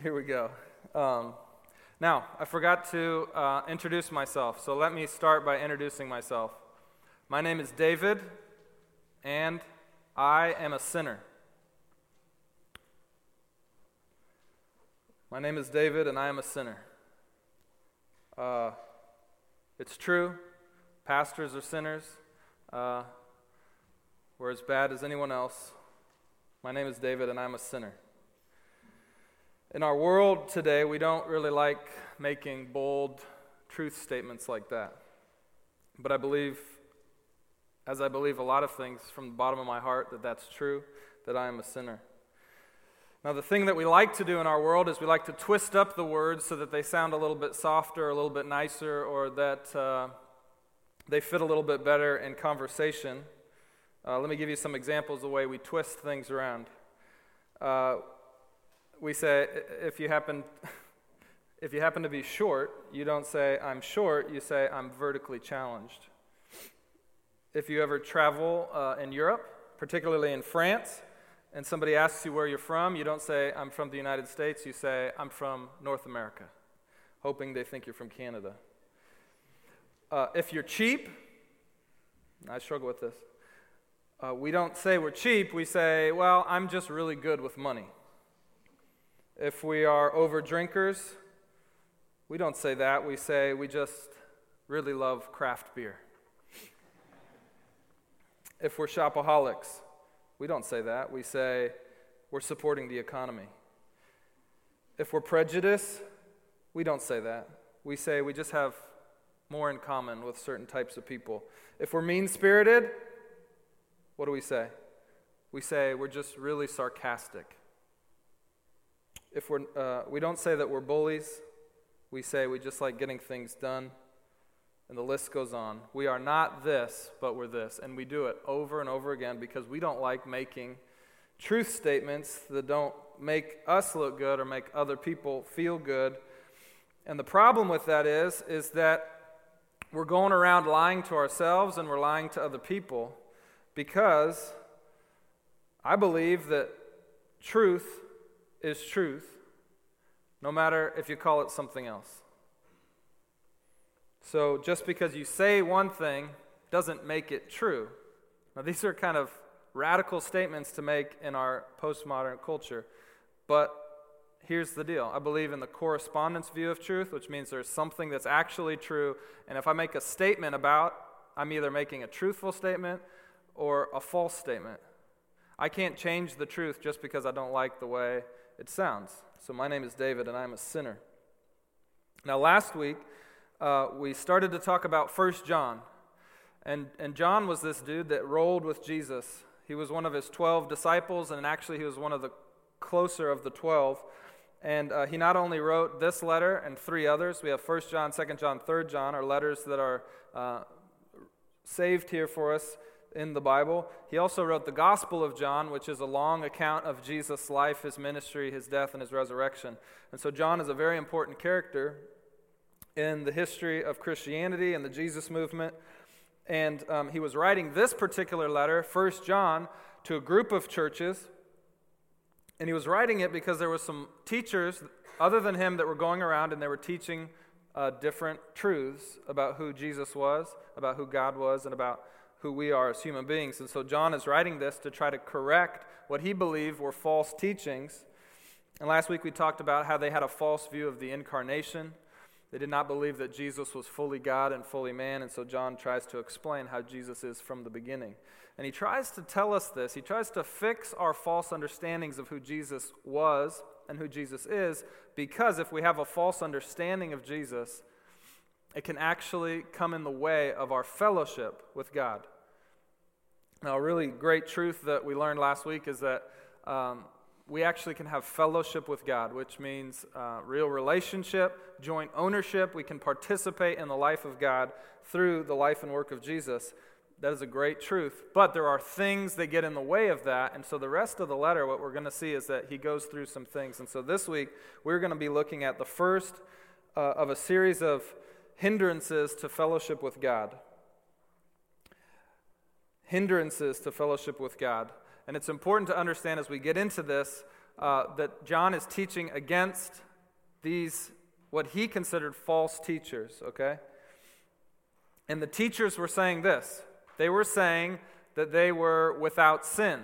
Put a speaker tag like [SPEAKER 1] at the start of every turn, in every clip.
[SPEAKER 1] Here we go. Um, now, I forgot to uh, introduce myself, so let me start by introducing myself. My name is David, and I am a sinner. My name is David, and I am a sinner. Uh, it's true, pastors are sinners. Uh, we're as bad as anyone else. My name is David, and I'm a sinner. In our world today, we don't really like making bold truth statements like that. But I believe, as I believe a lot of things from the bottom of my heart, that that's true, that I am a sinner. Now, the thing that we like to do in our world is we like to twist up the words so that they sound a little bit softer, a little bit nicer, or that uh, they fit a little bit better in conversation. Uh, let me give you some examples of the way we twist things around. Uh, we say if you happen if you happen to be short, you don't say I'm short, you say I'm vertically challenged. If you ever travel uh, in Europe, particularly in France, and somebody asks you where you're from, you don't say I'm from the United States, you say I'm from North America, hoping they think you're from Canada. Uh, if you're cheap, I struggle with this. Uh, we don't say we're cheap, we say, well, I'm just really good with money. If we are over drinkers, we don't say that. We say we just really love craft beer. If we're shopaholics, we don't say that. We say we're supporting the economy. If we're prejudiced, we don't say that. We say we just have more in common with certain types of people. If we're mean spirited, what do we say? We say we're just really sarcastic. If we're, uh, we don't say that we're bullies, we say we just like getting things done. And the list goes on. We are not this, but we're this. And we do it over and over again because we don't like making truth statements that don't make us look good or make other people feel good. And the problem with that is, is that we're going around lying to ourselves and we're lying to other people because I believe that truth is truth, no matter if you call it something else. So just because you say one thing doesn't make it true. Now, these are kind of radical statements to make in our postmodern culture, but here's the deal I believe in the correspondence view of truth, which means there's something that's actually true, and if I make a statement about, I'm either making a truthful statement or a false statement. I can't change the truth just because I don't like the way it sounds. So, my name is David, and I'm a sinner. Now, last week, uh, we started to talk about First John. And, and John was this dude that rolled with Jesus. He was one of his 12 disciples, and actually, he was one of the closer of the 12. And uh, he not only wrote this letter and three others, we have First John, Second John, Third John, are letters that are uh, saved here for us in the Bible. He also wrote the Gospel of John, which is a long account of Jesus' life, his ministry, his death, and his resurrection. And so, John is a very important character in the history of Christianity and the Jesus movement. And um, he was writing this particular letter, First John, to a group of churches. And he was writing it because there were some teachers other than him that were going around and they were teaching uh, different truths about who Jesus was, about who God was, and about who we are as human beings. And so John is writing this to try to correct what he believed were false teachings. And last week we talked about how they had a false view of the incarnation. They did not believe that Jesus was fully God and fully man, and so John tries to explain how Jesus is from the beginning. And he tries to tell us this. He tries to fix our false understandings of who Jesus was and who Jesus is, because if we have a false understanding of Jesus, it can actually come in the way of our fellowship with God. Now, a really great truth that we learned last week is that um, we actually can have fellowship with God, which means uh, real relationship, joint ownership. We can participate in the life of God through the life and work of Jesus. That is a great truth. But there are things that get in the way of that. And so the rest of the letter, what we're going to see is that he goes through some things. And so this week, we're going to be looking at the first uh, of a series of hindrances to fellowship with God. Hindrances to fellowship with God. And it's important to understand as we get into this uh, that John is teaching against these, what he considered false teachers, okay? And the teachers were saying this they were saying that they were without sin.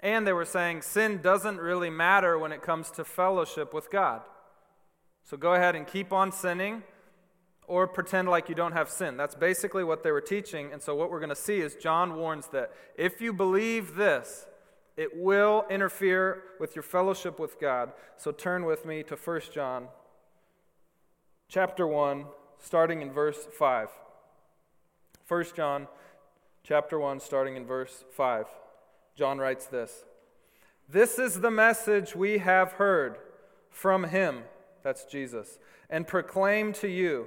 [SPEAKER 1] And they were saying sin doesn't really matter when it comes to fellowship with God. So go ahead and keep on sinning or pretend like you don't have sin. That's basically what they were teaching. And so what we're going to see is John warns that if you believe this, it will interfere with your fellowship with God. So turn with me to 1 John chapter 1 starting in verse 5. 1 John chapter 1 starting in verse 5. John writes this This is the message we have heard from him, that's Jesus, and proclaim to you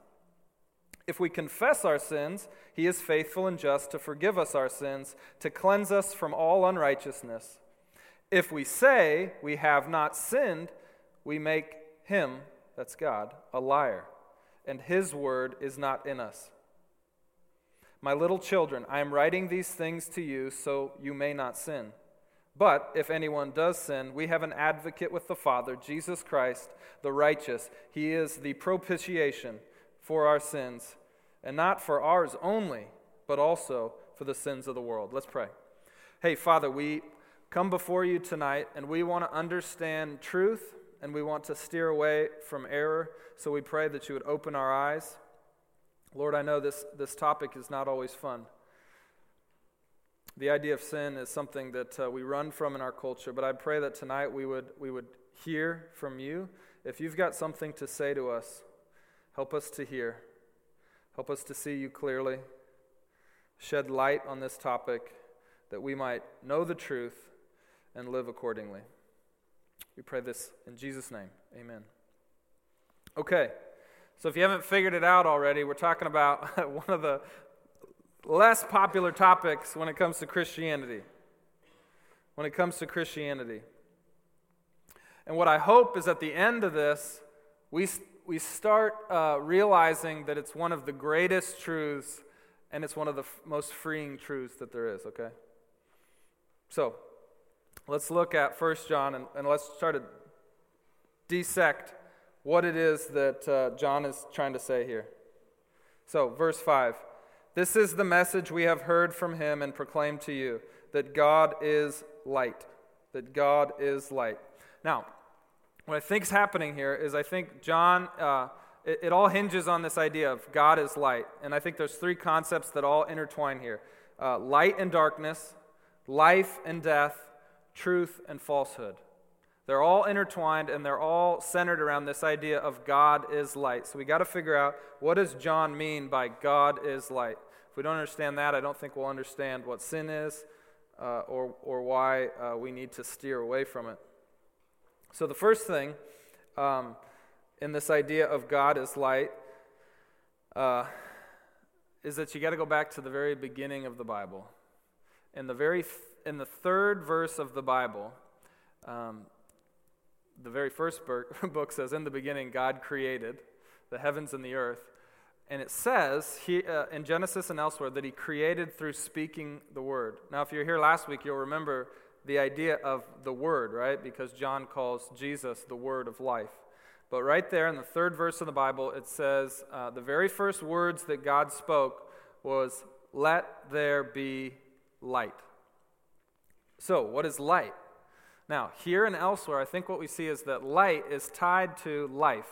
[SPEAKER 1] If we confess our sins, he is faithful and just to forgive us our sins, to cleanse us from all unrighteousness. If we say we have not sinned, we make him, that's God, a liar, and his word is not in us. My little children, I am writing these things to you so you may not sin. But if anyone does sin, we have an advocate with the Father, Jesus Christ, the righteous. He is the propitiation for our sins, and not for ours only, but also for the sins of the world. Let's pray. Hey, Father, we come before you tonight, and we want to understand truth, and we want to steer away from error. So we pray that you would open our eyes. Lord, I know this, this topic is not always fun. The idea of sin is something that uh, we run from in our culture, but I pray that tonight we would, we would hear from you. If you've got something to say to us, help us to hear. Help us to see you clearly. Shed light on this topic that we might know the truth and live accordingly. We pray this in Jesus' name. Amen. Okay, so if you haven't figured it out already, we're talking about one of the less popular topics when it comes to Christianity. When it comes to Christianity. And what I hope is at the end of this, we, we start uh, realizing that it's one of the greatest truths and it's one of the f- most freeing truths that there is, okay? So, let's look at First John and, and let's try to dissect what it is that uh, John is trying to say here. So, verse 5. This is the message we have heard from him and proclaimed to you that God is light. That God is light. Now, what I think is happening here is I think John, uh, it, it, all hinges on this idea of God is light. And I think there's three concepts that all intertwine here uh, light and darkness, life and death, truth and falsehood. They're all intertwined and they're all centered around this idea of God is light. So we got to figure out what does John mean by God is light? If we don't understand that, I don't think we'll understand what sin is uh, or, or why uh, we need to steer away from it. So, the first thing um, in this idea of God as light uh, is that you got to go back to the very beginning of the Bible. In the, very in the third verse of the Bible, um, the very first book says, In the beginning, God created the heavens and the earth. And it says he, uh, in Genesis and elsewhere that he created through speaking the word. Now, if you're here last week, you'll remember the idea of the word, right? Because John calls Jesus the word of life. But right there in the third verse of the Bible, it says uh, the very first words that God spoke was, Let there be light. So, what is light? Now, here and elsewhere, I think what we see is that light is tied to life.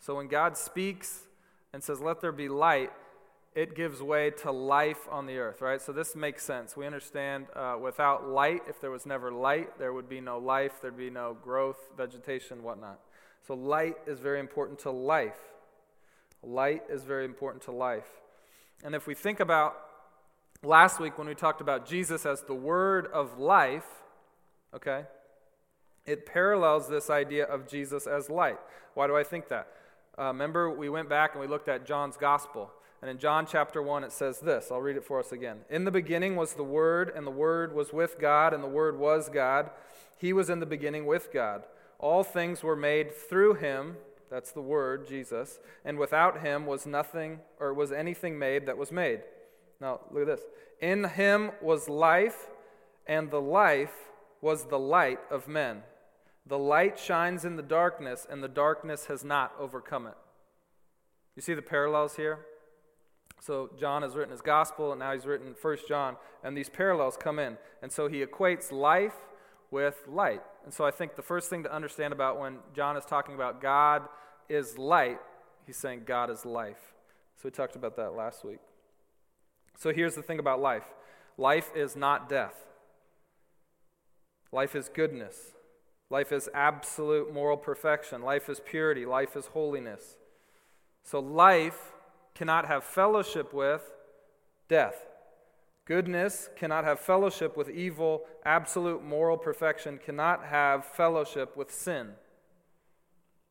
[SPEAKER 1] So, when God speaks, and says, Let there be light, it gives way to life on the earth, right? So this makes sense. We understand uh, without light, if there was never light, there would be no life, there'd be no growth, vegetation, whatnot. So light is very important to life. Light is very important to life. And if we think about last week when we talked about Jesus as the word of life, okay? it parallels this idea of Jesus as light. Why do I think that? Uh, remember, we went back and we looked at John's gospel. And in John chapter 1, it says this. I'll read it for us again. In the beginning was the Word, and the Word was with God, and the Word was God. He was in the beginning with God. All things were made through him. That's the Word, Jesus. And without him was nothing, or was anything made that was made. Now, look at this. In him was life, and the life was the light of men. The light shines in the darkness, and the darkness has not overcome it. You see the parallels here? So John has written his gospel, and now he's written First John, and these parallels come in. And so he equates life with light. And so I think the first thing to understand about when John is talking about God is light, he's saying God is life. So we talked about that last week. So here's the thing about life life is not death, life is goodness. Life is absolute moral perfection. Life is purity. Life is holiness. So life cannot have fellowship with death. Goodness cannot have fellowship with evil. Absolute moral perfection cannot have fellowship with sin.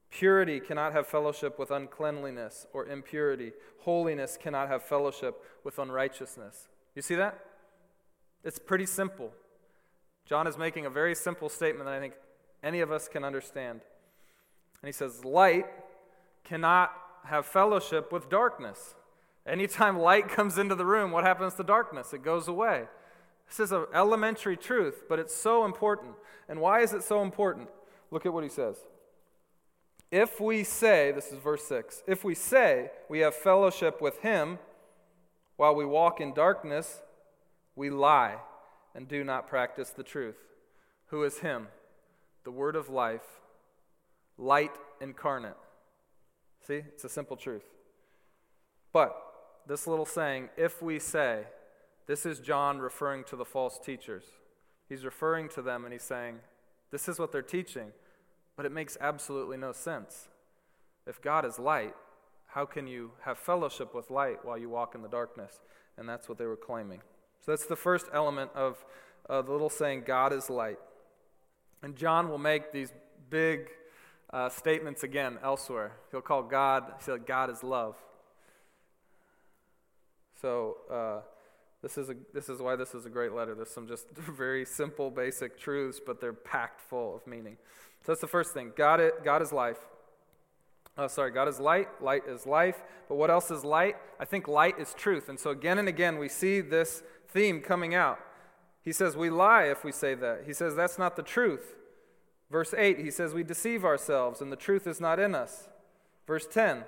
[SPEAKER 1] Purity cannot have fellowship with uncleanliness or impurity. Holiness cannot have fellowship with unrighteousness. You see that? It's pretty simple. John is making a very simple statement that I think any of us can understand. And he says, Light cannot have fellowship with darkness. Anytime light comes into the room, what happens to darkness? It goes away. This is an elementary truth, but it's so important. And why is it so important? Look at what he says. If we say, this is verse 6, if we say we have fellowship with him while we walk in darkness, we lie and do not practice the truth. Who is him? The word of life, light incarnate. See, it's a simple truth. But this little saying, if we say, this is John referring to the false teachers. He's referring to them and he's saying, this is what they're teaching, but it makes absolutely no sense. If God is light, how can you have fellowship with light while you walk in the darkness? And that's what they were claiming. So that's the first element of uh, the little saying, God is light. And John will make these big uh, statements again elsewhere. He'll call God, he said, God is love. So uh, this is a, this is why this is a great letter. There's some just very simple, basic truths, but they're packed full of meaning. So that's the first thing. God, it, God is life. Oh, sorry, God is light. Light is life. But what else is light? I think light is truth. And so again and again, we see this theme coming out. He says, We lie if we say that. He says, That's not the truth. Verse 8, he says, We deceive ourselves and the truth is not in us. Verse 10,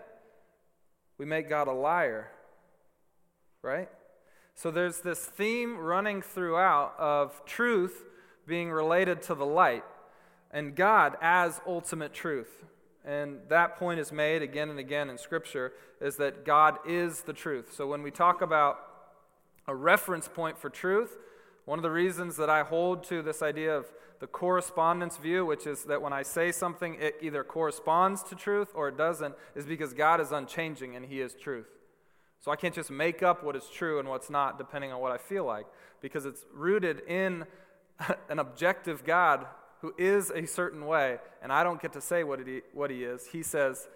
[SPEAKER 1] we make God a liar. Right? So there's this theme running throughout of truth being related to the light and God as ultimate truth. And that point is made again and again in Scripture is that God is the truth. So when we talk about a reference point for truth, one of the reasons that I hold to this idea of the correspondence view, which is that when I say something, it either corresponds to truth or it doesn't, is because God is unchanging and He is truth. So I can't just make up what is true and what's not depending on what I feel like, because it's rooted in an objective God who is a certain way, and I don't get to say what he, what he is. He says,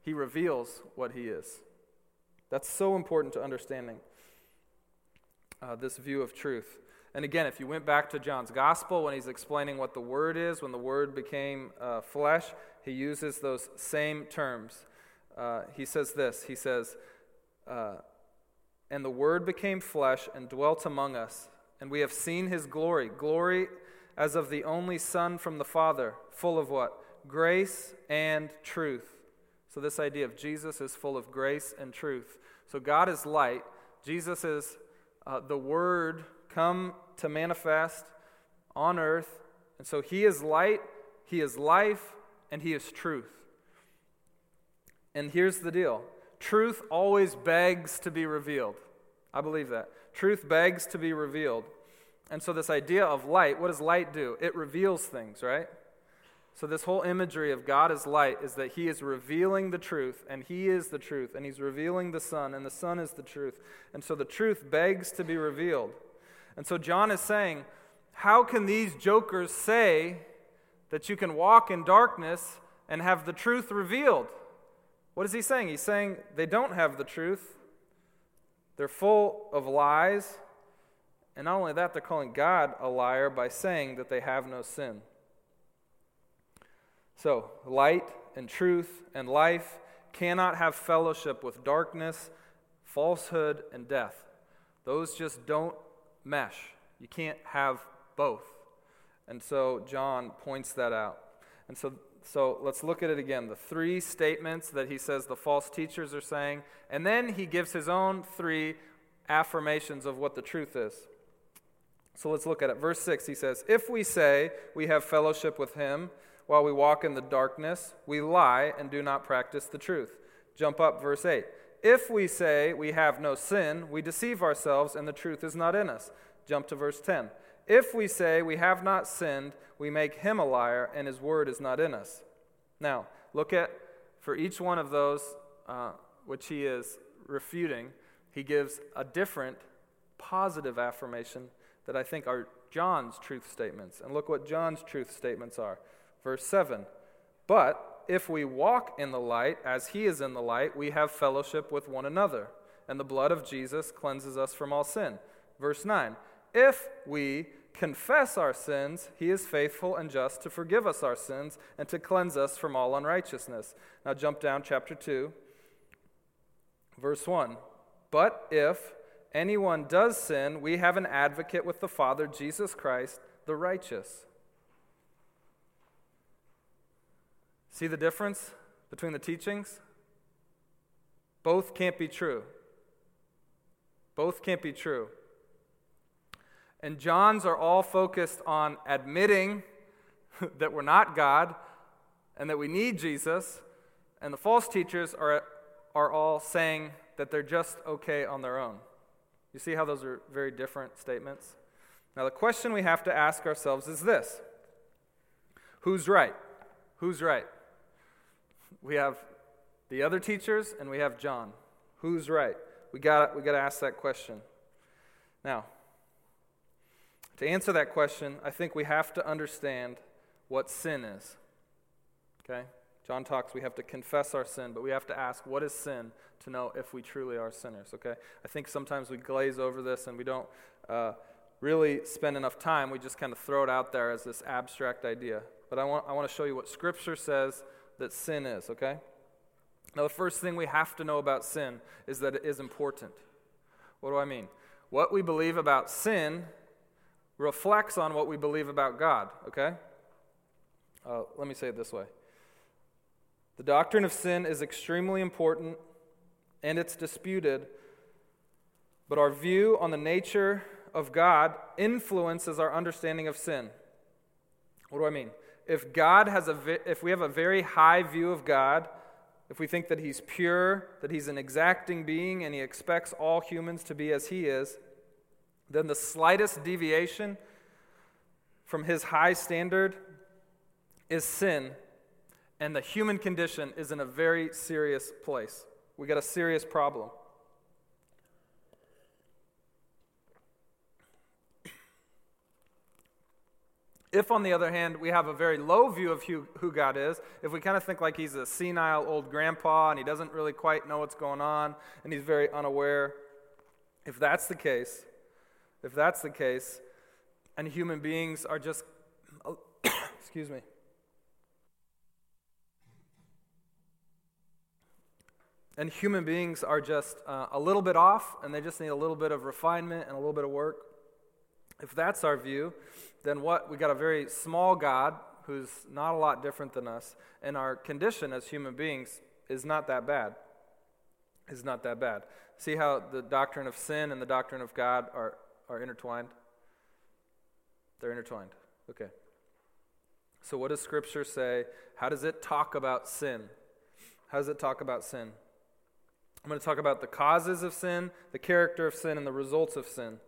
[SPEAKER 1] He reveals what He is. That's so important to understanding uh, this view of truth. And again, if you went back to John's gospel when he's explaining what the Word is, when the Word became uh, flesh, he uses those same terms. Uh, he says this He says, uh, And the Word became flesh and dwelt among us, and we have seen his glory. Glory as of the only Son from the Father, full of what? Grace and truth. So, this idea of Jesus is full of grace and truth. So, God is light. Jesus is uh, the Word come to manifest on earth. And so he is light, he is life, and he is truth. And here's the deal truth always begs to be revealed. I believe that. Truth begs to be revealed. And so, this idea of light, what does light do? It reveals things, right? So, this whole imagery of God as light is that He is revealing the truth, and He is the truth, and He's revealing the Son, and the Son is the truth. And so, the truth begs to be revealed. And so John is saying, how can these jokers say that you can walk in darkness and have the truth revealed. What is he saying? He's saying they don't have the truth. They're full of lies. And not only that, they're calling God a liar by saying that they have no sin. So, light and truth and life cannot have fellowship with darkness, falsehood, and death. Those just don't mesh. You can't have both. And so John points that out. And so, so let's look at it again. The three statements that he says the false teachers are saying, and then he gives his own three affirmations of what the truth is. So let's look at it. Verse 6, he says, If we say we have fellowship with him while we walk in the darkness, we lie and do not practice the truth. Jump up, verse 8. If we say we have no sin, we deceive ourselves and the truth is not in us. Jump to verse 10. If we say we have not sinned, we make him a liar and his word is not in us. Now, look at, for each one of those uh, which he is refuting, he gives a different positive affirmation that I think are John's truth statements. And look what John's truth statements are. Verse 7 But if we walk in the light as he is in the light, we have fellowship with one another, and the blood of Jesus cleanses us from all sin. Verse 9 If we confess our sins, he is faithful and just to forgive us our sins and to cleanse us from all unrighteousness. Now jump down, chapter 2, verse 1. But if anyone does sin, we have an advocate with the Father, Jesus Christ, the righteous. See the difference between the teachings? Both can't be true. Both can't be true. And John's are all focused on admitting that we're not God and that we need Jesus. And the false teachers are, are all saying that they're just okay on their own. You see how those are very different statements? Now, the question we have to ask ourselves is this Who's right? Who's right? We have the other teachers and we have John. Who's right? We got we got to ask that question. Now, to answer that question, I think we have to understand what sin is. Okay? John talks, we have to confess our sin, but we have to ask, what is sin to know if we truly are sinners, okay? I think sometimes we glaze over this and we don't uh, really spend enough time. We just kind of throw it out there as this abstract idea. But I want, I want to show you what Scripture says that sin is, okay? Now, the first thing we have to know about sin is that it is important. What do I mean? What we believe about sin reflects on what we believe about God, okay? Uh, let me say it this way the doctrine of sin is extremely important and it's disputed, but our view on the nature of God influences our understanding of sin. What do I mean? If God has a if we have a very high view of God, if we think that he's pure, that he's an exacting being and he expects all humans to be as he is, then the slightest deviation from his high standard is sin and the human condition is in a very serious place. We got a serious problem. If, on the other hand, we have a very low view of who, who God is, if we kind of think like he's a senile old grandpa and he doesn't really quite know what's going on and he's very unaware, if that's the case, if that's the case, and human beings are just, excuse me, And human beings are just uh, a little bit off, and they just need a little bit of refinement and a little bit of work. If that's our view, then what? We got a very small God who's not a lot different than us, and our condition as human beings is not that bad. Is not that bad. See how the doctrine of sin and the doctrine of God are, are intertwined? They're intertwined. Okay. So, what does Scripture say? How does it talk about sin? How does it talk about sin? I'm going to talk about the causes of sin, the character of sin, and the results of sin.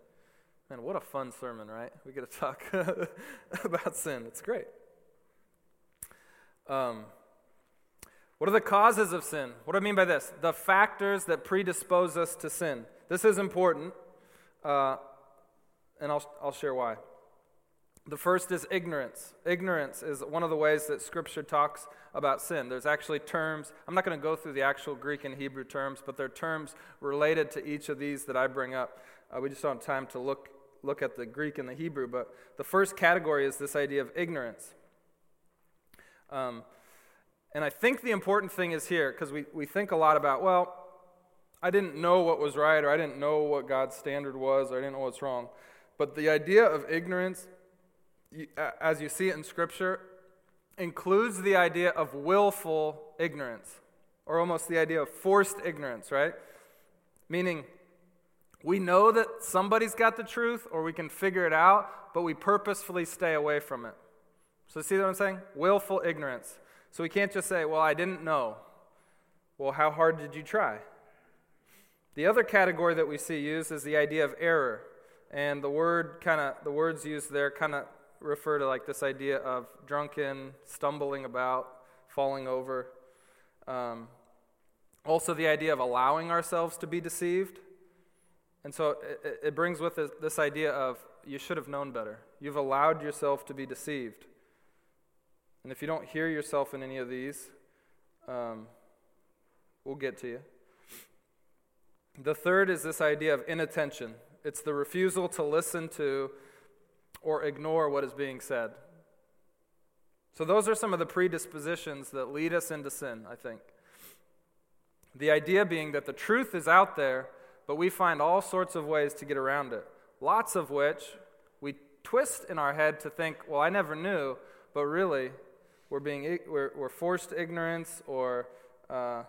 [SPEAKER 1] Man, what a fun sermon, right? We get to talk about sin. It's great. Um, what are the causes of sin? What do I mean by this? The factors that predispose us to sin. This is important, uh, and I'll, I'll share why. The first is ignorance. Ignorance is one of the ways that Scripture talks about sin. There's actually terms, I'm not going to go through the actual Greek and Hebrew terms, but there are terms related to each of these that I bring up. Uh, we just don't have time to look, look at the Greek and the Hebrew, but the first category is this idea of ignorance. Um, and I think the important thing is here, because we, we think a lot about, well, I didn't know what was right, or I didn't know what God's standard was, or I didn't know what's wrong. But the idea of ignorance as you see it in Scripture, includes the idea of willful ignorance, or almost the idea of forced ignorance, right? Meaning, we know that somebody's got the truth, or we can figure it out, but we purposefully stay away from it. So, see what I'm saying? Willful ignorance. So, we can't just say, Well, I didn't know. Well, how hard did you try? The other category that we see used is the idea of error. And the word kind of, the words used there kind of refer to like this idea of drunken, stumbling about, falling over. Um, also, the idea of allowing ourselves to be deceived. And so it, it brings with it this idea of you should have known better. You've allowed yourself to be deceived. And if you don't hear yourself in any of these, um, we'll get to you. The third is this idea of inattention it's the refusal to listen to or ignore what is being said. So, those are some of the predispositions that lead us into sin, I think. The idea being that the truth is out there, but we find all sorts of ways to get around it, lots of which we twist in our head to think, well, I never knew, but really, we're, being, we're, we're forced ignorance, or uh,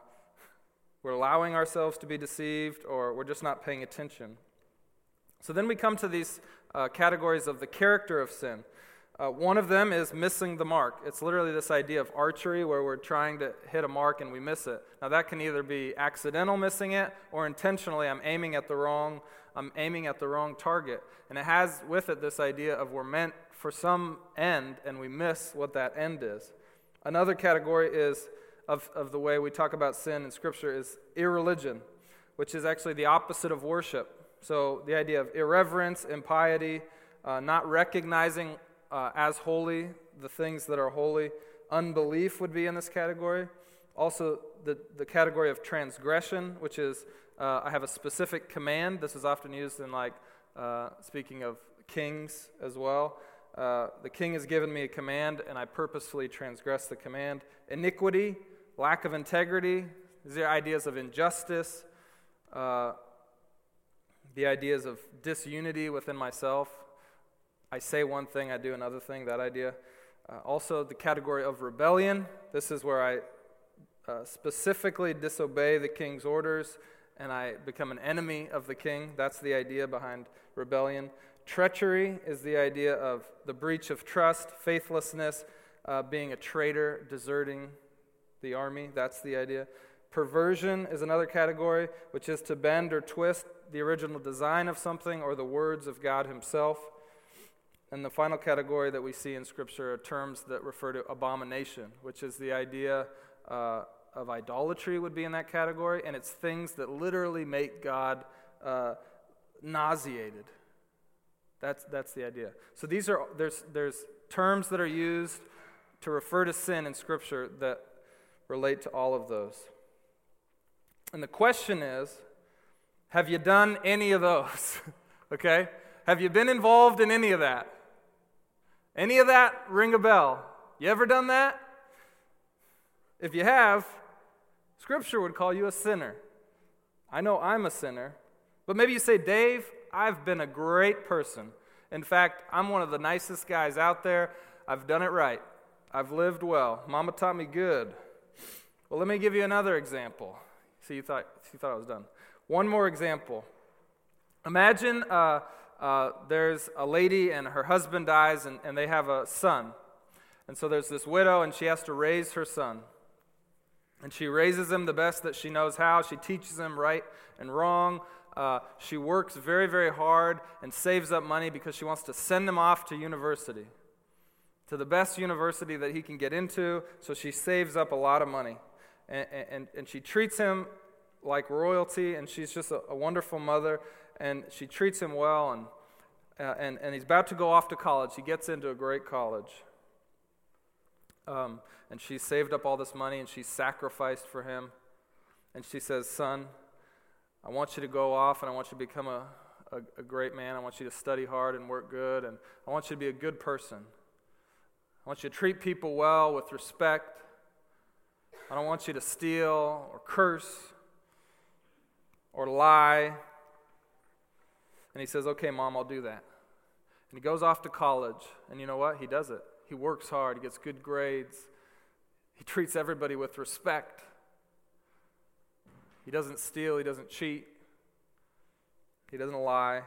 [SPEAKER 1] we're allowing ourselves to be deceived, or we're just not paying attention. So then we come to these uh, categories of the character of sin. Uh, one of them is missing the mark. It's literally this idea of archery where we're trying to hit a mark and we miss it. Now that can either be accidental missing it or intentionally I'm aiming at the wrong I'm aiming at the wrong target. And it has with it this idea of we're meant for some end and we miss what that end is. Another category is of, of the way we talk about sin in Scripture is irreligion, which is actually the opposite of worship. So the idea of irreverence, impiety, uh, not recognizing uh, as holy the things that are holy, unbelief would be in this category. Also, the, the category of transgression, which is uh, I have a specific command. This is often used in, like, uh, speaking of kings as well. Uh, the king has given me a command, and I purposefully transgress the command. Iniquity, lack of integrity, these are ideas of injustice, uh, the ideas of disunity within myself. I say one thing, I do another thing, that idea. Uh, also, the category of rebellion. This is where I uh, specifically disobey the king's orders and I become an enemy of the king. That's the idea behind rebellion. Treachery is the idea of the breach of trust, faithlessness, uh, being a traitor, deserting the army. That's the idea. Perversion is another category, which is to bend or twist the original design of something or the words of God Himself. And the final category that we see in Scripture are terms that refer to abomination, which is the idea uh, of idolatry, would be in that category, and it's things that literally make God uh, nauseated. That's, that's the idea. So these are there's there's terms that are used to refer to sin in Scripture that relate to all of those. And the question is have you done any of those? okay? Have you been involved in any of that? Any of that ring a bell? You ever done that? If you have, Scripture would call you a sinner. I know I'm a sinner, but maybe you say, Dave, I've been a great person. In fact, I'm one of the nicest guys out there. I've done it right. I've lived well. Mama taught me good. Well, let me give you another example. See, you thought, you thought I was done. One more example. Imagine uh, uh, there's a lady and her husband dies and, and they have a son. And so there's this widow and she has to raise her son. And she raises him the best that she knows how. She teaches him right and wrong. Uh, she works very, very hard and saves up money because she wants to send him off to university, to the best university that he can get into. So she saves up a lot of money. And, and, and she treats him like royalty, and she's just a, a wonderful mother, and she treats him well. And uh, and, and he's about to go off to college. He gets into a great college. Um, and she saved up all this money and she sacrificed for him. And she says, Son, I want you to go off and I want you to become a, a, a great man. I want you to study hard and work good. And I want you to be a good person. I want you to treat people well with respect. I don't want you to steal or curse or lie. And he says, Okay, mom, I'll do that. And he goes off to college. And you know what? He does it. He works hard, he gets good grades, he treats everybody with respect. He doesn't steal, he doesn't cheat, he doesn't lie.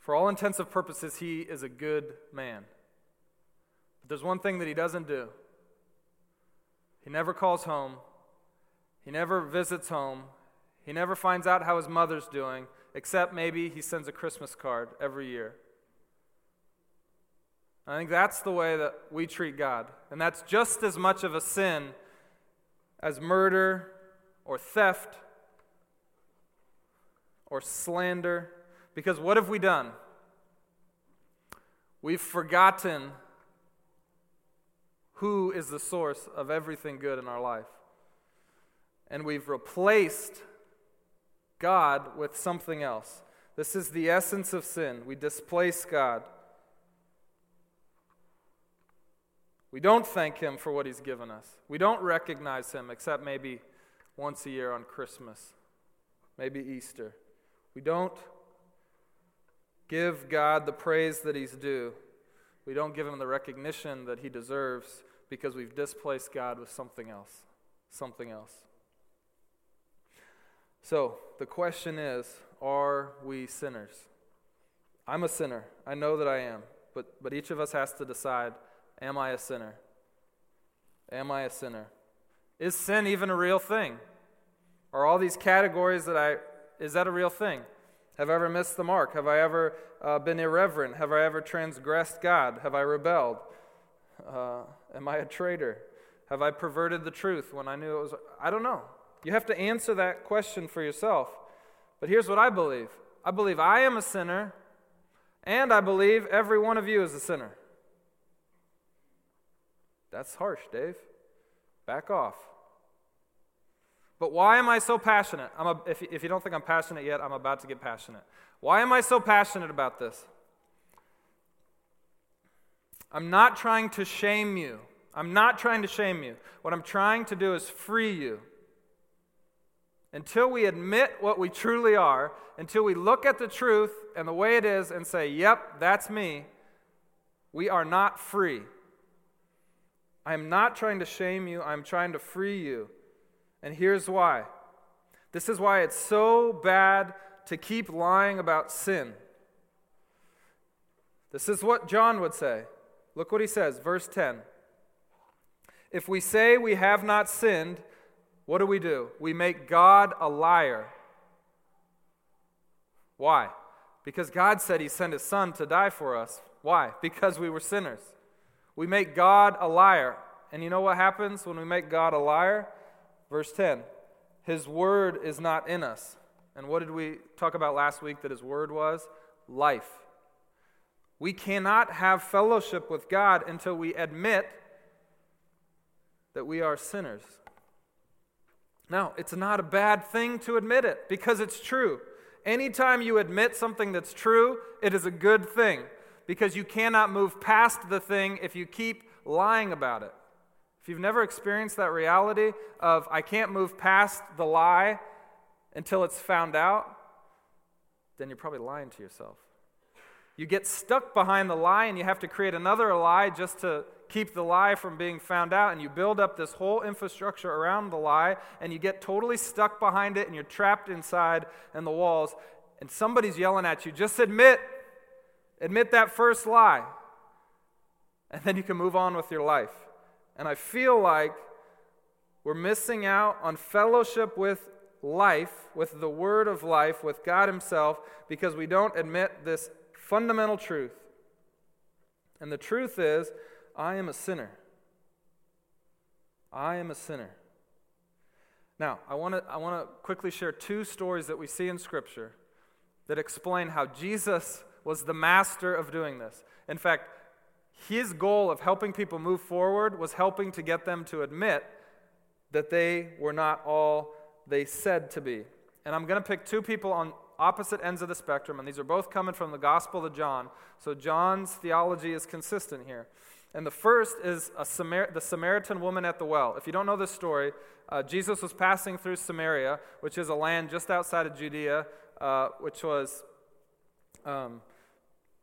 [SPEAKER 1] For all intents and purposes, he is a good man. But there's one thing that he doesn't do he never calls home, he never visits home, he never finds out how his mother's doing, except maybe he sends a Christmas card every year. I think that's the way that we treat God. And that's just as much of a sin as murder or theft or slander. Because what have we done? We've forgotten who is the source of everything good in our life. And we've replaced God with something else. This is the essence of sin. We displace God. We don't thank Him for what He's given us. We don't recognize Him except maybe once a year on Christmas, maybe Easter. We don't give God the praise that He's due. We don't give Him the recognition that He deserves because we've displaced God with something else. Something else. So, the question is are we sinners? I'm a sinner. I know that I am. But, but each of us has to decide Am I a sinner? Am I a sinner? Is sin even a real thing? Are all these categories that I, is that a real thing? Have I ever missed the mark? Have I ever uh, been irreverent? Have I ever transgressed God? Have I rebelled? Uh, am I a traitor? Have I perverted the truth when I knew it was? I don't know. You have to answer that question for yourself. But here's what I believe I believe I am a sinner, and I believe every one of you is a sinner. That's harsh, Dave. Back off. But why am I so passionate? I'm a, if, if you don't think I'm passionate yet, I'm about to get passionate. Why am I so passionate about this? I'm not trying to shame you. I'm not trying to shame you. What I'm trying to do is free you. Until we admit what we truly are, until we look at the truth and the way it is and say, yep, that's me, we are not free. I am not trying to shame you, I'm trying to free you. And here's why. This is why it's so bad to keep lying about sin. This is what John would say. Look what he says, verse 10. If we say we have not sinned, what do we do? We make God a liar. Why? Because God said he sent his son to die for us. Why? Because we were sinners. We make God a liar. And you know what happens when we make God a liar? Verse 10 His word is not in us. And what did we talk about last week that His word was? Life. We cannot have fellowship with God until we admit that we are sinners. Now, it's not a bad thing to admit it because it's true. Anytime you admit something that's true, it is a good thing because you cannot move past the thing if you keep lying about it. If you've never experienced that reality of, I can't move past the lie until it's found out, then you're probably lying to yourself. You get stuck behind the lie and you have to create another lie just to keep the lie from being found out. And you build up this whole infrastructure around the lie and you get totally stuck behind it and you're trapped inside in the walls. And somebody's yelling at you, just admit Admit that first lie, and then you can move on with your life. And I feel like we're missing out on fellowship with life, with the word of life, with God Himself, because we don't admit this fundamental truth. And the truth is, I am a sinner. I am a sinner. Now, I want to I want to quickly share two stories that we see in Scripture that explain how Jesus was the master of doing this. In fact, his goal of helping people move forward was helping to get them to admit that they were not all they said to be. And I'm going to pick two people on opposite ends of the spectrum, and these are both coming from the Gospel of John. So John's theology is consistent here. And the first is Samar- the Samaritan woman at the well. If you don't know this story, uh, Jesus was passing through Samaria, which is a land just outside of Judea, uh, which was um,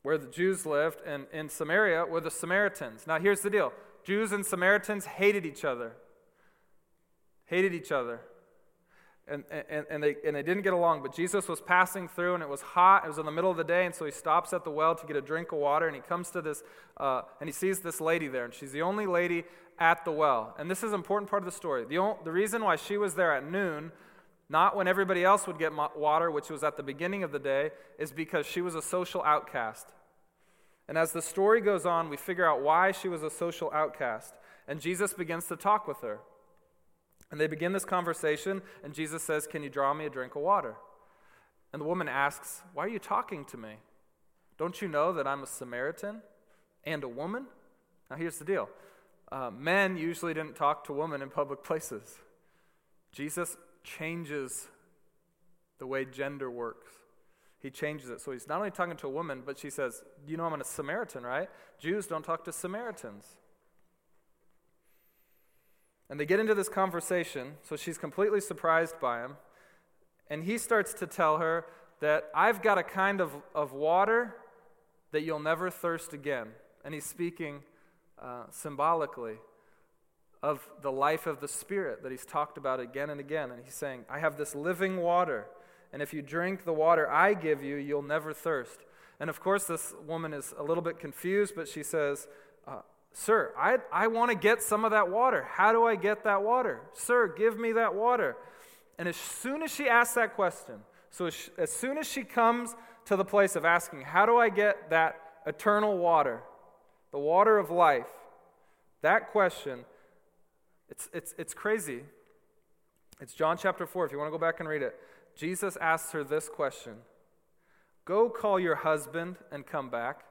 [SPEAKER 1] where the Jews lived, and in Samaria were the Samaritans. Now, here's the deal Jews and Samaritans hated each other. Hated each other and, and, and, they, and they didn't get along. But Jesus was passing through, and it was hot. It was in the middle of the day, and so he stops at the well to get a drink of water. And he comes to this, uh, and he sees this lady there, and she's the only lady at the well. And this is an important part of the story. The, only, the reason why she was there at noon, not when everybody else would get water, which was at the beginning of the day, is because she was a social outcast. And as the story goes on, we figure out why she was a social outcast. And Jesus begins to talk with her. And they begin this conversation, and Jesus says, Can you draw me a drink of water? And the woman asks, Why are you talking to me? Don't you know that I'm a Samaritan and a woman? Now, here's the deal uh, men usually didn't talk to women in public places. Jesus changes the way gender works. He changes it. So he's not only talking to a woman, but she says, You know, I'm a Samaritan, right? Jews don't talk to Samaritans. And they get into this conversation, so she's completely surprised by him. And he starts to tell her that I've got a kind of, of water that you'll never thirst again. And he's speaking uh, symbolically of the life of the Spirit that he's talked about again and again. And he's saying, I have this living water, and if you drink the water I give you, you'll never thirst. And of course, this woman is a little bit confused, but she says, Sir, I, I want to get some of that water. How do I get that water? Sir, give me that water. And as soon as she asks that question, so as, as soon as she comes to the place of asking, How do I get that eternal water, the water of life? That question, it's, it's, it's crazy. It's John chapter 4, if you want to go back and read it. Jesus asks her this question Go call your husband and come back.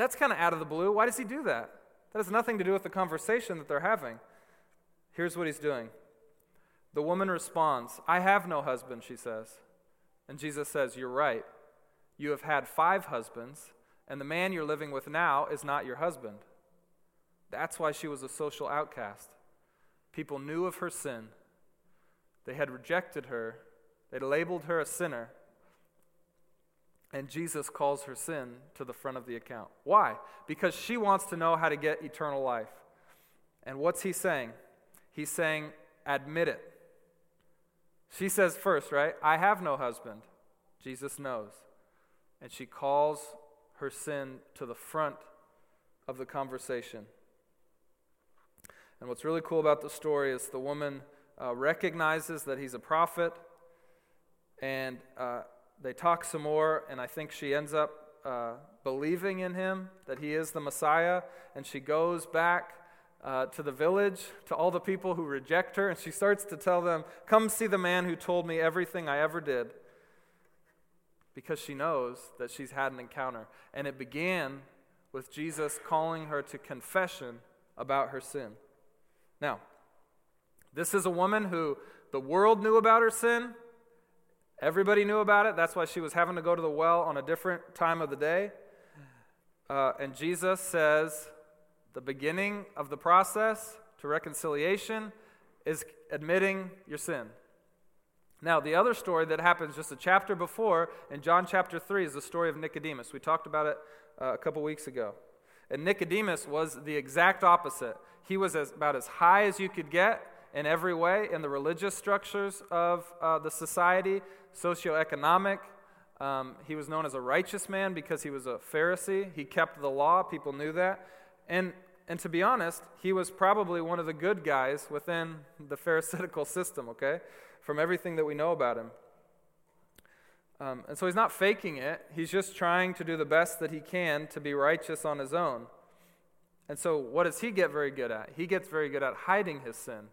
[SPEAKER 1] That's kind of out of the blue. Why does he do that? That has nothing to do with the conversation that they're having. Here's what he's doing. The woman responds, I have no husband, she says. And Jesus says, You're right. You have had five husbands, and the man you're living with now is not your husband. That's why she was a social outcast. People knew of her sin, they had rejected her, they labeled her a sinner, and Jesus calls her sin to the front of the account. Why? Because she wants to know how to get eternal life. And what's he saying? He's saying, admit it. She says first, right? I have no husband. Jesus knows. And she calls her sin to the front of the conversation. And what's really cool about the story is the woman uh, recognizes that he's a prophet and uh, they talk some more, and I think she ends up uh, believing in him, that he is the Messiah, and she goes back uh, to the village, to all the people who reject her, and she starts to tell them, Come see the man who told me everything I ever did. Because she knows that she's had an encounter. And it began with Jesus calling her to confession about her sin. Now, this is a woman who the world knew about her sin, Everybody knew about it. That's why she was having to go to the well on a different time of the day. Uh, and Jesus says the beginning of the process to reconciliation is admitting your sin. Now, the other story that happens just a chapter before in John chapter 3 is the story of Nicodemus. We talked about it uh, a couple weeks ago. And Nicodemus was the exact opposite. He was as, about as high as you could get in every way in the religious structures of uh, the society, socioeconomic. Um, he was known as a righteous man because he was a Pharisee. He kept the law, people knew that. And, and to be honest, he was probably one of the good guys within the Pharisaical system, okay, from everything that we know about him. Um, and so he's not faking it, he's just trying to do the best that he can to be righteous on his own. And so, what does he get very good at? He gets very good at hiding his sin.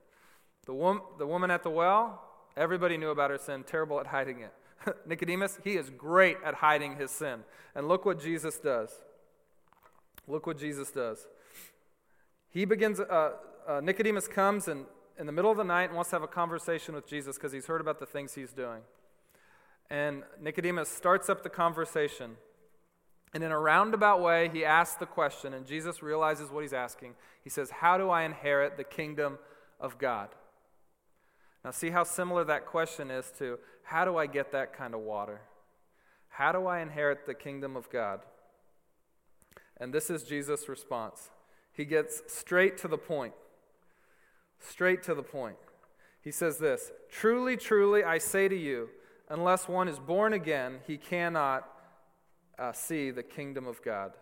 [SPEAKER 1] The, the woman at the well, everybody knew about her sin, terrible at hiding it. Nicodemus, he is great at hiding his sin. And look what Jesus does. Look what Jesus does. He begins, uh, uh, Nicodemus comes and in the middle of the night and wants to have a conversation with Jesus because he's heard about the things he's doing. And Nicodemus starts up the conversation. And in a roundabout way, he asks the question, and Jesus realizes what he's asking. He says, How do I inherit the kingdom of God? Now, see how similar that question is to how do I get that kind of water? How do I inherit the kingdom of God? And this is Jesus' response. He gets straight to the point. Straight to the point. He says this Truly, truly, I say to you, unless one is born again, he cannot uh, see the kingdom of God.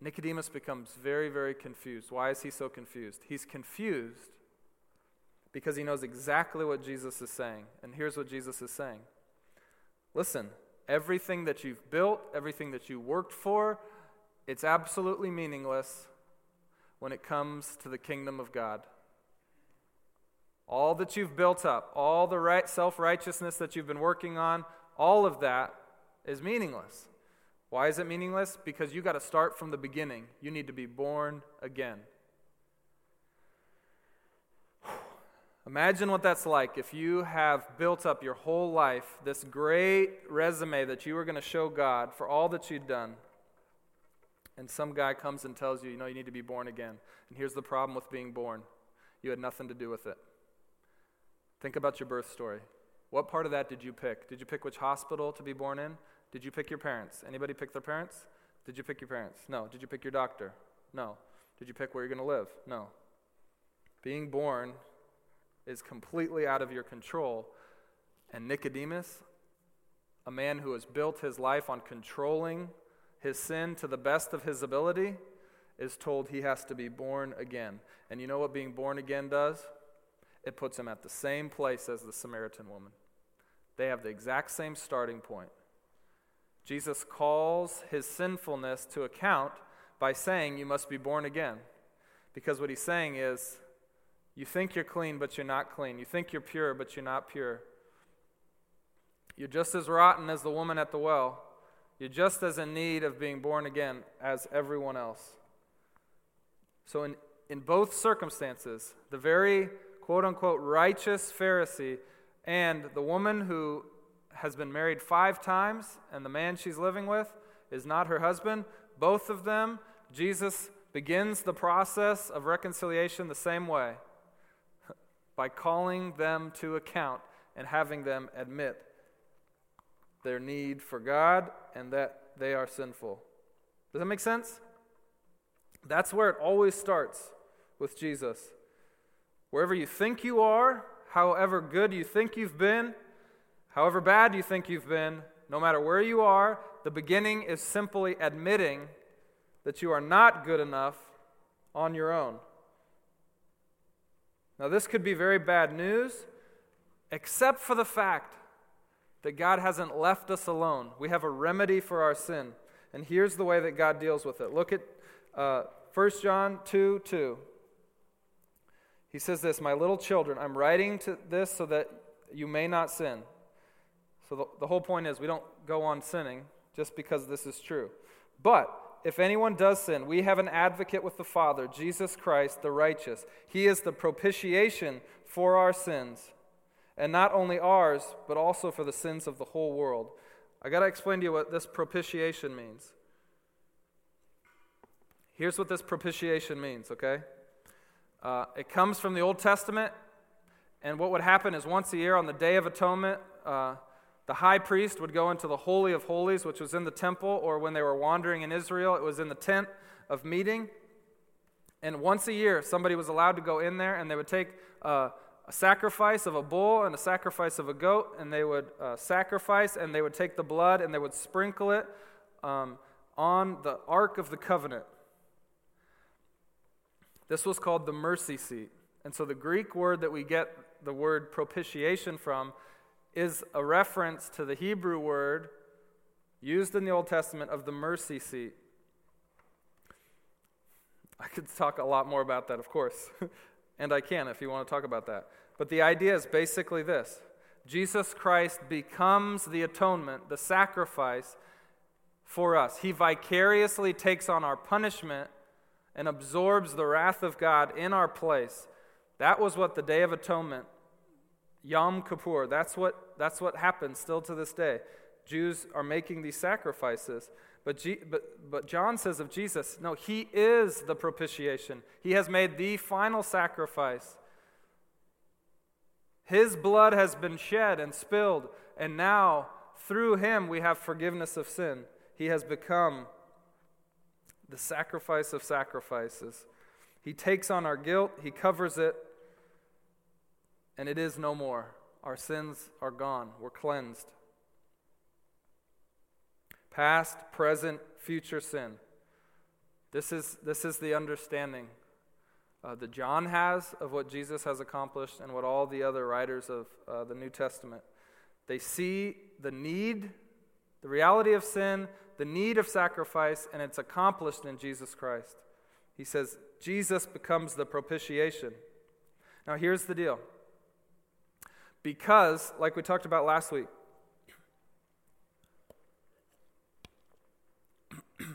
[SPEAKER 1] Nicodemus becomes very, very confused. Why is he so confused? He's confused because he knows exactly what Jesus is saying. And here's what Jesus is saying Listen, everything that you've built, everything that you worked for, it's absolutely meaningless when it comes to the kingdom of God. All that you've built up, all the right self righteousness that you've been working on, all of that is meaningless. Why is it meaningless? Because you got to start from the beginning. You need to be born again. Imagine what that's like if you have built up your whole life this great resume that you were going to show God for all that you'd done. And some guy comes and tells you, you know, you need to be born again. And here's the problem with being born you had nothing to do with it. Think about your birth story. What part of that did you pick? Did you pick which hospital to be born in? Did you pick your parents? Anybody pick their parents? Did you pick your parents? No. Did you pick your doctor? No. Did you pick where you're going to live? No. Being born is completely out of your control. And Nicodemus, a man who has built his life on controlling his sin to the best of his ability, is told he has to be born again. And you know what being born again does? It puts him at the same place as the Samaritan woman. They have the exact same starting point. Jesus calls his sinfulness to account by saying, You must be born again. Because what he's saying is, you think you're clean, but you're not clean. You think you're pure, but you're not pure. You're just as rotten as the woman at the well. You're just as in need of being born again as everyone else. So, in, in both circumstances, the very quote unquote righteous Pharisee and the woman who has been married five times and the man she's living with is not her husband, both of them, Jesus begins the process of reconciliation the same way by calling them to account and having them admit their need for God and that they are sinful. Does that make sense? That's where it always starts with Jesus. Wherever you think you are, however good you think you've been, however bad you think you've been, no matter where you are, the beginning is simply admitting that you are not good enough on your own. Now, this could be very bad news, except for the fact that God hasn't left us alone. We have a remedy for our sin. And here's the way that God deals with it. Look at uh, 1 John 2 2. He says this My little children, I'm writing to this so that you may not sin. So the, the whole point is we don't go on sinning just because this is true. But if anyone does sin, we have an advocate with the Father, Jesus Christ, the righteous. He is the propitiation for our sins, and not only ours, but also for the sins of the whole world. I got to explain to you what this propitiation means. Here's what this propitiation means, okay? Uh, it comes from the Old Testament, and what would happen is once a year on the Day of Atonement, uh, the high priest would go into the Holy of Holies, which was in the temple, or when they were wandering in Israel, it was in the tent of meeting. And once a year, somebody was allowed to go in there, and they would take a sacrifice of a bull and a sacrifice of a goat, and they would uh, sacrifice, and they would take the blood, and they would sprinkle it um, on the Ark of the Covenant. This was called the mercy seat. And so the Greek word that we get the word propitiation from is a reference to the Hebrew word used in the Old Testament of the mercy seat. I could talk a lot more about that, of course, and I can if you want to talk about that. But the idea is basically this Jesus Christ becomes the atonement, the sacrifice for us. He vicariously takes on our punishment and absorbs the wrath of God in our place. That was what the Day of Atonement, Yom Kippur, that's what, that's what happens still to this day. Jews are making these sacrifices. But, G, but, but John says of Jesus, no, he is the propitiation. He has made the final sacrifice. His blood has been shed and spilled, and now through him we have forgiveness of sin. He has become the sacrifice of sacrifices. He takes on our guilt, he covers it, and it is no more. Our sins are gone, we're cleansed past, present, future sin. This is, this is the understanding uh, that John has of what Jesus has accomplished and what all the other writers of uh, the New Testament. They see the need, the reality of sin, the need of sacrifice, and it's accomplished in Jesus Christ. He says, Jesus becomes the propitiation. Now, here's the deal. Because, like we talked about last week,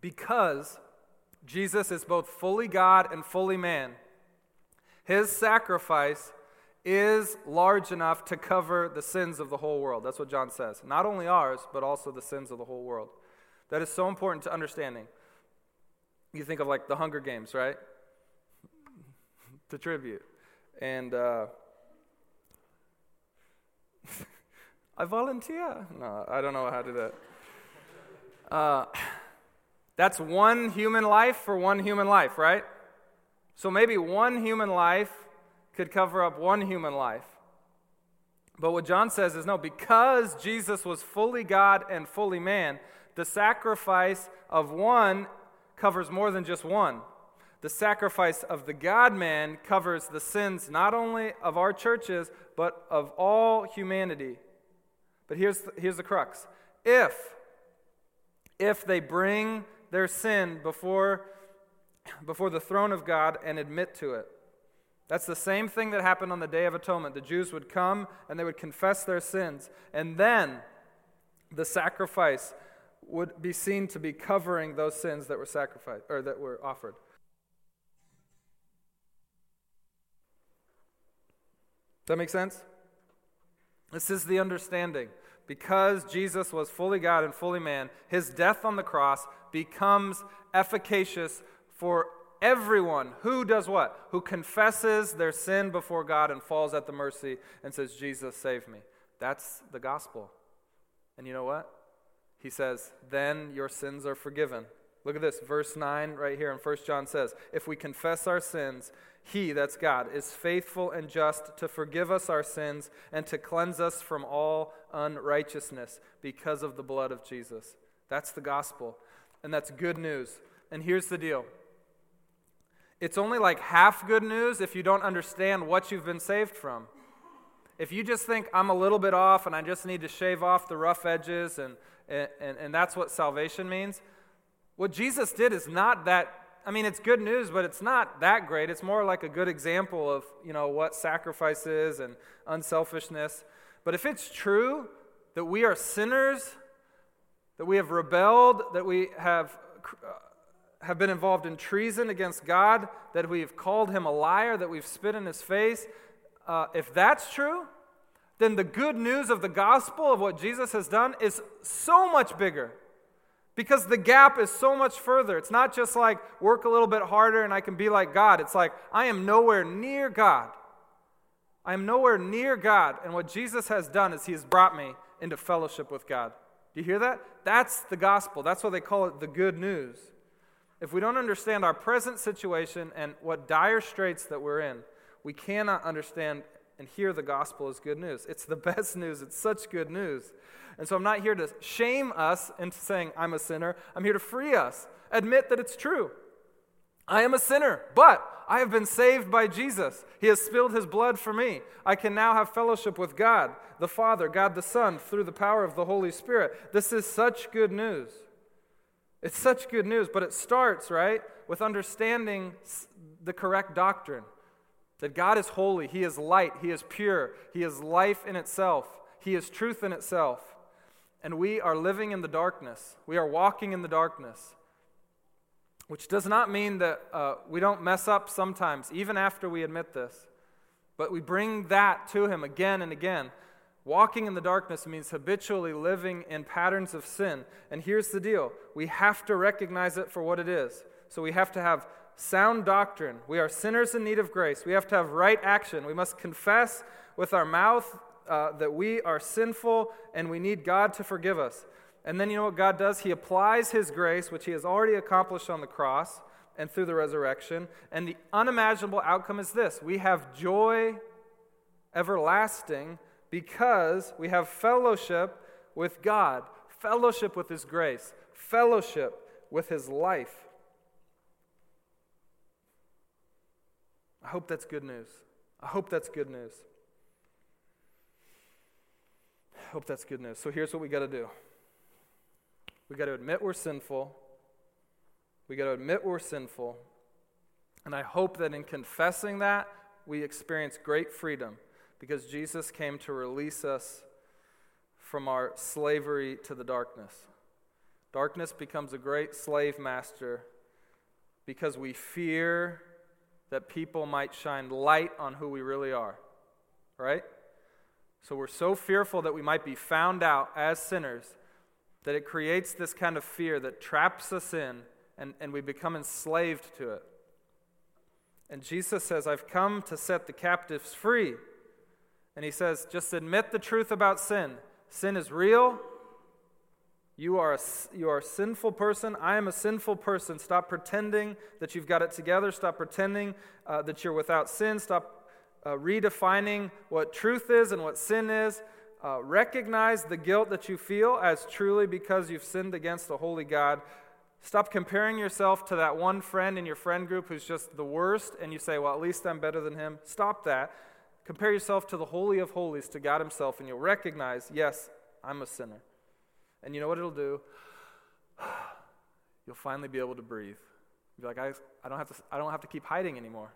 [SPEAKER 1] because Jesus is both fully God and fully man, his sacrifice is large enough to cover the sins of the whole world. That's what John says. Not only ours, but also the sins of the whole world. That is so important to understanding. You think of like the Hunger Games, right? the tribute. And uh, I volunteer. No, I don't know how to do that. Uh, that's one human life for one human life, right? So maybe one human life could cover up one human life. But what John says is no, because Jesus was fully God and fully man, the sacrifice of one covers more than just one. The sacrifice of the God man covers the sins not only of our churches, but of all humanity. But here's the, here's the crux. If, if they bring their sin before, before the throne of God and admit to it. That's the same thing that happened on the Day of Atonement. The Jews would come and they would confess their sins, and then the sacrifice would be seen to be covering those sins that were sacrificed or that were offered. That make sense? This is the understanding because Jesus was fully God and fully man, his death on the cross becomes efficacious for everyone who does what? Who confesses their sin before God and falls at the mercy and says, Jesus, save me. That's the gospel. And you know what? He says, then your sins are forgiven. Look at this, verse 9 right here in 1 John says, If we confess our sins, he, that's God, is faithful and just to forgive us our sins and to cleanse us from all unrighteousness because of the blood of Jesus. That's the gospel. And that's good news. And here's the deal it's only like half good news if you don't understand what you've been saved from. If you just think I'm a little bit off and I just need to shave off the rough edges and, and, and that's what salvation means, what Jesus did is not that. I mean, it's good news, but it's not that great. It's more like a good example of, you know, what sacrifice is and unselfishness. But if it's true that we are sinners, that we have rebelled, that we have, uh, have been involved in treason against God, that we've called him a liar, that we've spit in his face, uh, if that's true, then the good news of the gospel of what Jesus has done is so much bigger. Because the gap is so much further. It's not just like work a little bit harder and I can be like God. It's like I am nowhere near God. I am nowhere near God. And what Jesus has done is he has brought me into fellowship with God. Do you hear that? That's the gospel. That's why they call it the good news. If we don't understand our present situation and what dire straits that we're in, we cannot understand and hear the gospel as good news. It's the best news. It's such good news. And so I'm not here to shame us into saying, I'm a sinner. I'm here to free us. Admit that it's true. I am a sinner, but I have been saved by Jesus. He has spilled his blood for me. I can now have fellowship with God, the Father, God the Son, through the power of the Holy Spirit. This is such good news. It's such good news, but it starts, right, with understanding the correct doctrine. That God is holy, He is light, He is pure, He is life in itself, He is truth in itself. And we are living in the darkness. We are walking in the darkness. Which does not mean that uh, we don't mess up sometimes, even after we admit this. But we bring that to Him again and again. Walking in the darkness means habitually living in patterns of sin. And here's the deal we have to recognize it for what it is. So we have to have sound doctrine. We are sinners in need of grace. We have to have right action. We must confess with our mouth uh, that we are sinful and we need God to forgive us. And then you know what God does? He applies His grace, which He has already accomplished on the cross and through the resurrection. And the unimaginable outcome is this we have joy everlasting because we have fellowship with God, fellowship with His grace, fellowship with His life. I hope that's good news. I hope that's good news. I hope that's good news. So here's what we got to do we got to admit we're sinful. We got to admit we're sinful. And I hope that in confessing that, we experience great freedom because Jesus came to release us from our slavery to the darkness. Darkness becomes a great slave master because we fear that people might shine light on who we really are. Right? So we're so fearful that we might be found out as sinners that it creates this kind of fear that traps us in and, and we become enslaved to it. And Jesus says, I've come to set the captives free. And he says, just admit the truth about sin. Sin is real, you are, a, you are a sinful person. I am a sinful person. Stop pretending that you've got it together. Stop pretending uh, that you're without sin. Stop uh, redefining what truth is and what sin is. Uh, recognize the guilt that you feel as truly because you've sinned against the holy God. Stop comparing yourself to that one friend in your friend group who's just the worst, and you say, Well, at least I'm better than him. Stop that. Compare yourself to the Holy of Holies, to God Himself, and you'll recognize, Yes, I'm a sinner. And you know what it'll do? You'll finally be able to breathe. You'll be like, I, I, don't have to, I don't have to keep hiding anymore.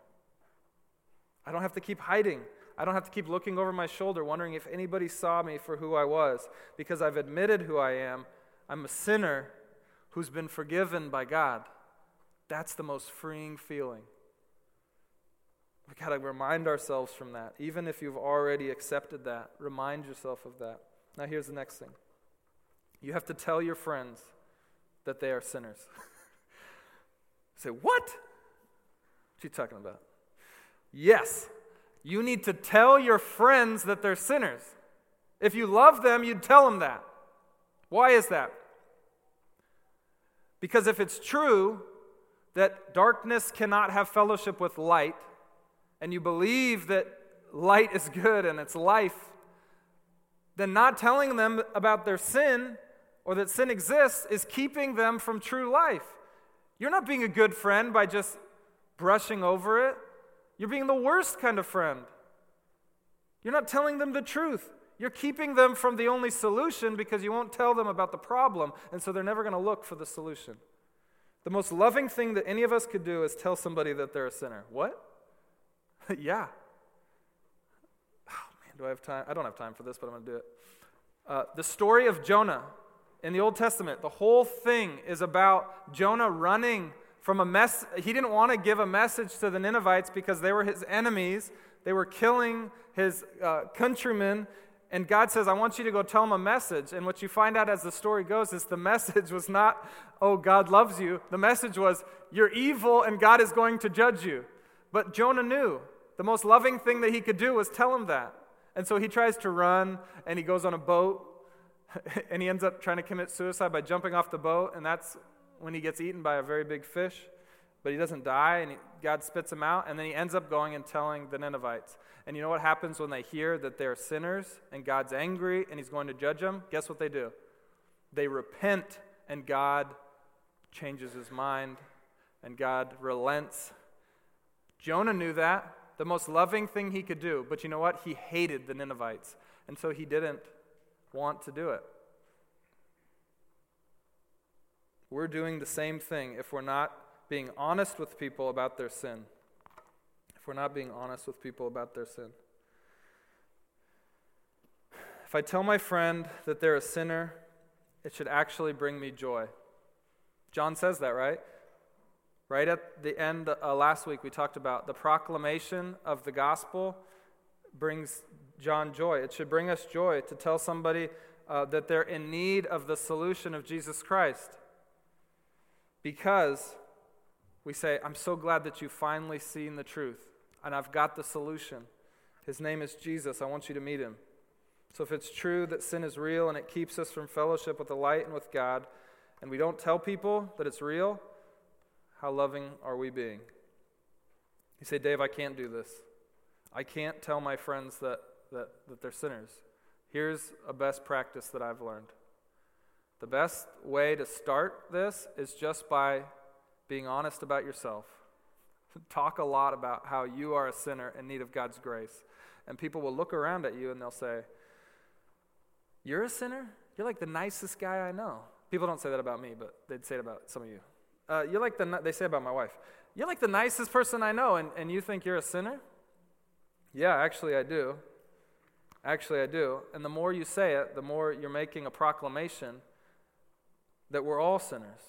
[SPEAKER 1] I don't have to keep hiding. I don't have to keep looking over my shoulder wondering if anybody saw me for who I was because I've admitted who I am. I'm a sinner who's been forgiven by God. That's the most freeing feeling. We've got to remind ourselves from that. Even if you've already accepted that, remind yourself of that. Now, here's the next thing you have to tell your friends that they are sinners. Say, what? What are you talking about? Yes, you need to tell your friends that they're sinners. If you love them, you'd tell them that. Why is that? Because if it's true that darkness cannot have fellowship with light, and you believe that light is good and it's life, then not telling them about their sin or that sin exists is keeping them from true life. You're not being a good friend by just brushing over it. You're being the worst kind of friend. You're not telling them the truth. You're keeping them from the only solution because you won't tell them about the problem, and so they're never going to look for the solution. The most loving thing that any of us could do is tell somebody that they're a sinner. What? yeah. Oh, man, do I have time? I don't have time for this, but I'm going to do it. Uh, the story of Jonah in the Old Testament, the whole thing is about Jonah running from a mess. He didn't want to give a message to the Ninevites because they were his enemies. They were killing his uh, countrymen. And God says, I want you to go tell them a message. And what you find out as the story goes is the message was not, oh, God loves you. The message was, you're evil and God is going to judge you. But Jonah knew the most loving thing that he could do was tell him that. And so he tries to run and he goes on a boat and he ends up trying to commit suicide by jumping off the boat, and that's when he gets eaten by a very big fish. But he doesn't die, and he, God spits him out, and then he ends up going and telling the Ninevites. And you know what happens when they hear that they're sinners and God's angry and he's going to judge them? Guess what they do? They repent, and God changes his mind, and God relents. Jonah knew that, the most loving thing he could do. But you know what? He hated the Ninevites, and so he didn't want to do it. We're doing the same thing if we're not being honest with people about their sin. If we're not being honest with people about their sin. If I tell my friend that they're a sinner, it should actually bring me joy. John says that, right? Right at the end, uh, last week, we talked about the proclamation of the gospel brings John joy. It should bring us joy to tell somebody uh, that they're in need of the solution of Jesus Christ. Because we say, I'm so glad that you've finally seen the truth, and I've got the solution. His name is Jesus. I want you to meet him. So if it's true that sin is real and it keeps us from fellowship with the light and with God, and we don't tell people that it's real, how loving are we being? You say, Dave, I can't do this. I can't tell my friends that, that, that they're sinners. Here's a best practice that I've learned. The best way to start this is just by being honest about yourself. Talk a lot about how you are a sinner in need of God's grace. And people will look around at you and they'll say, You're a sinner? You're like the nicest guy I know. People don't say that about me, but they'd say it about some of you. Uh, you're like the, they say about my wife, you're like the nicest person I know, and, and you think you're a sinner? Yeah, actually, I do. Actually, I do. And the more you say it, the more you're making a proclamation that we're all sinners.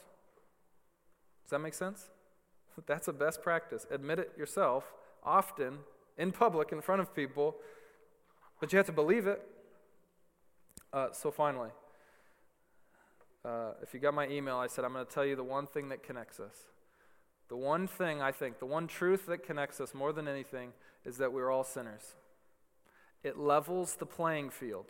[SPEAKER 1] Does that make sense? That's a best practice. Admit it yourself, often, in public, in front of people, but you have to believe it. Uh, so, finally, uh, if you got my email, I said, I'm going to tell you the one thing that connects us. The one thing I think, the one truth that connects us more than anything is that we're all sinners. It levels the playing field.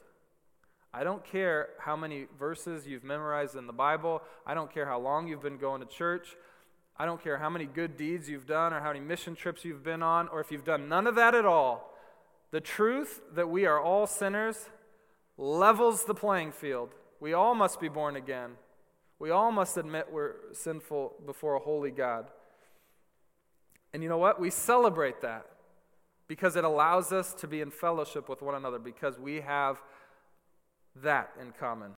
[SPEAKER 1] I don't care how many verses you've memorized in the Bible. I don't care how long you've been going to church. I don't care how many good deeds you've done or how many mission trips you've been on or if you've done none of that at all. The truth that we are all sinners levels the playing field. We all must be born again. We all must admit we're sinful before a holy God. And you know what? We celebrate that because it allows us to be in fellowship with one another because we have that in common.